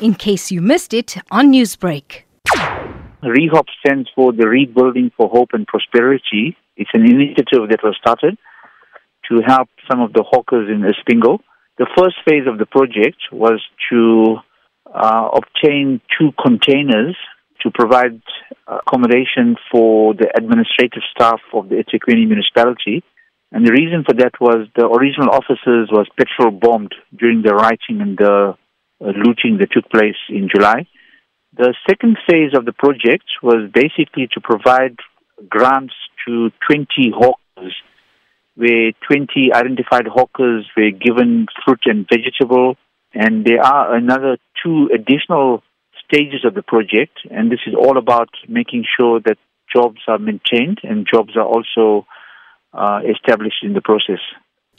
in case you missed it on Newsbreak. REHOP stands for the Rebuilding for Hope and Prosperity. It's an initiative that was started to help some of the hawkers in Isipingo. The first phase of the project was to uh, obtain two containers to provide accommodation for the administrative staff of the eThekwini municipality. And the reason for that was the original offices was petrol bombed during the rioting and the looting that took place in July. The second phase of the project was basically to provide grants to 20 hawkers, where 20 identified hawkers were given fruit and vegetable. And there are another two additional stages of the project, and this is all about making sure that jobs are maintained and jobs are also uh, established in the process.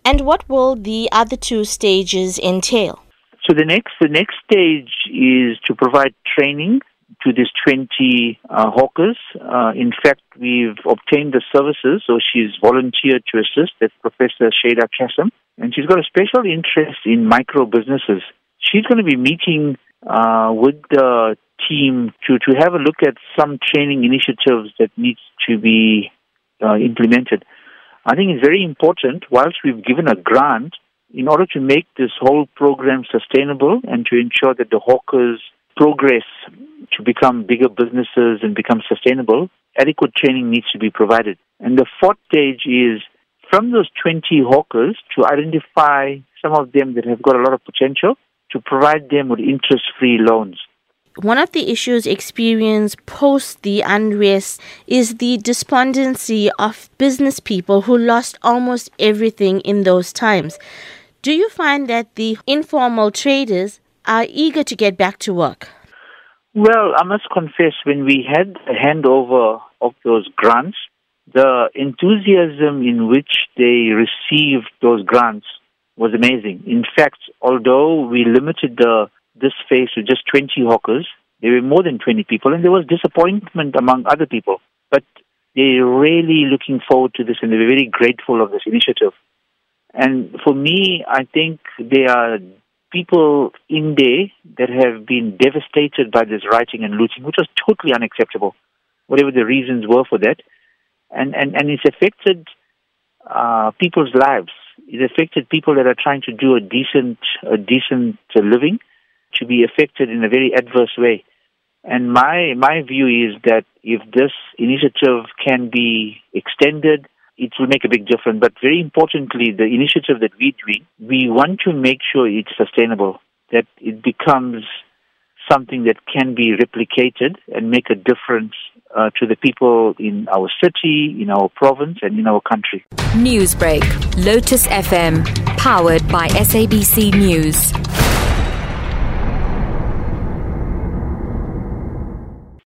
And what will the other two stages entail? So the next the next stage is to provide training to these 20 uh, hawkers. Uh, in fact, we've obtained the services, so she's volunteered to assist. That's Professor Shaheeda Cassiem, and she's got a special interest in micro businesses. She's going to be meeting uh, with the team to, to have a look at some training initiatives that needs to be uh, implemented. I think it's very important, whilst we've given a grant, in order to make this whole program sustainable and to ensure that the hawkers progress to become bigger businesses and become sustainable, adequate training needs to be provided. And the fourth stage is from those 20 hawkers to identify some of them that have got a lot of potential to provide them with interest free loans. One of the issues experienced post the unrest is the despondency of business people who lost almost everything in those times. Do you find that the informal traders are eager to get back to work? Well, I must confess, when we had the handover of those grants, the enthusiasm in which they received those grants was amazing. In fact, although we limited the this phase to just 20 hawkers, there were more than 20 people, and there was disappointment among other people. But they're really looking forward to this, and they're very grateful of this initiative. And for me, I think there are people in there that have been devastated by this rioting and looting, which was totally unacceptable, whatever the reasons were for that. And, and, and it's affected uh, people's lives. It affected people that are trying to do a decent, a decent living to be affected in a very adverse way. And my, my view is that if this initiative can be extended, it will make a big difference. But very importantly, the initiative that we're doing, we want to make sure it's sustainable, that it becomes something that can be replicated and make a difference uh, to the people in our city, in our province, and in our country. Newsbreak, Lotus FM, powered by SABC News.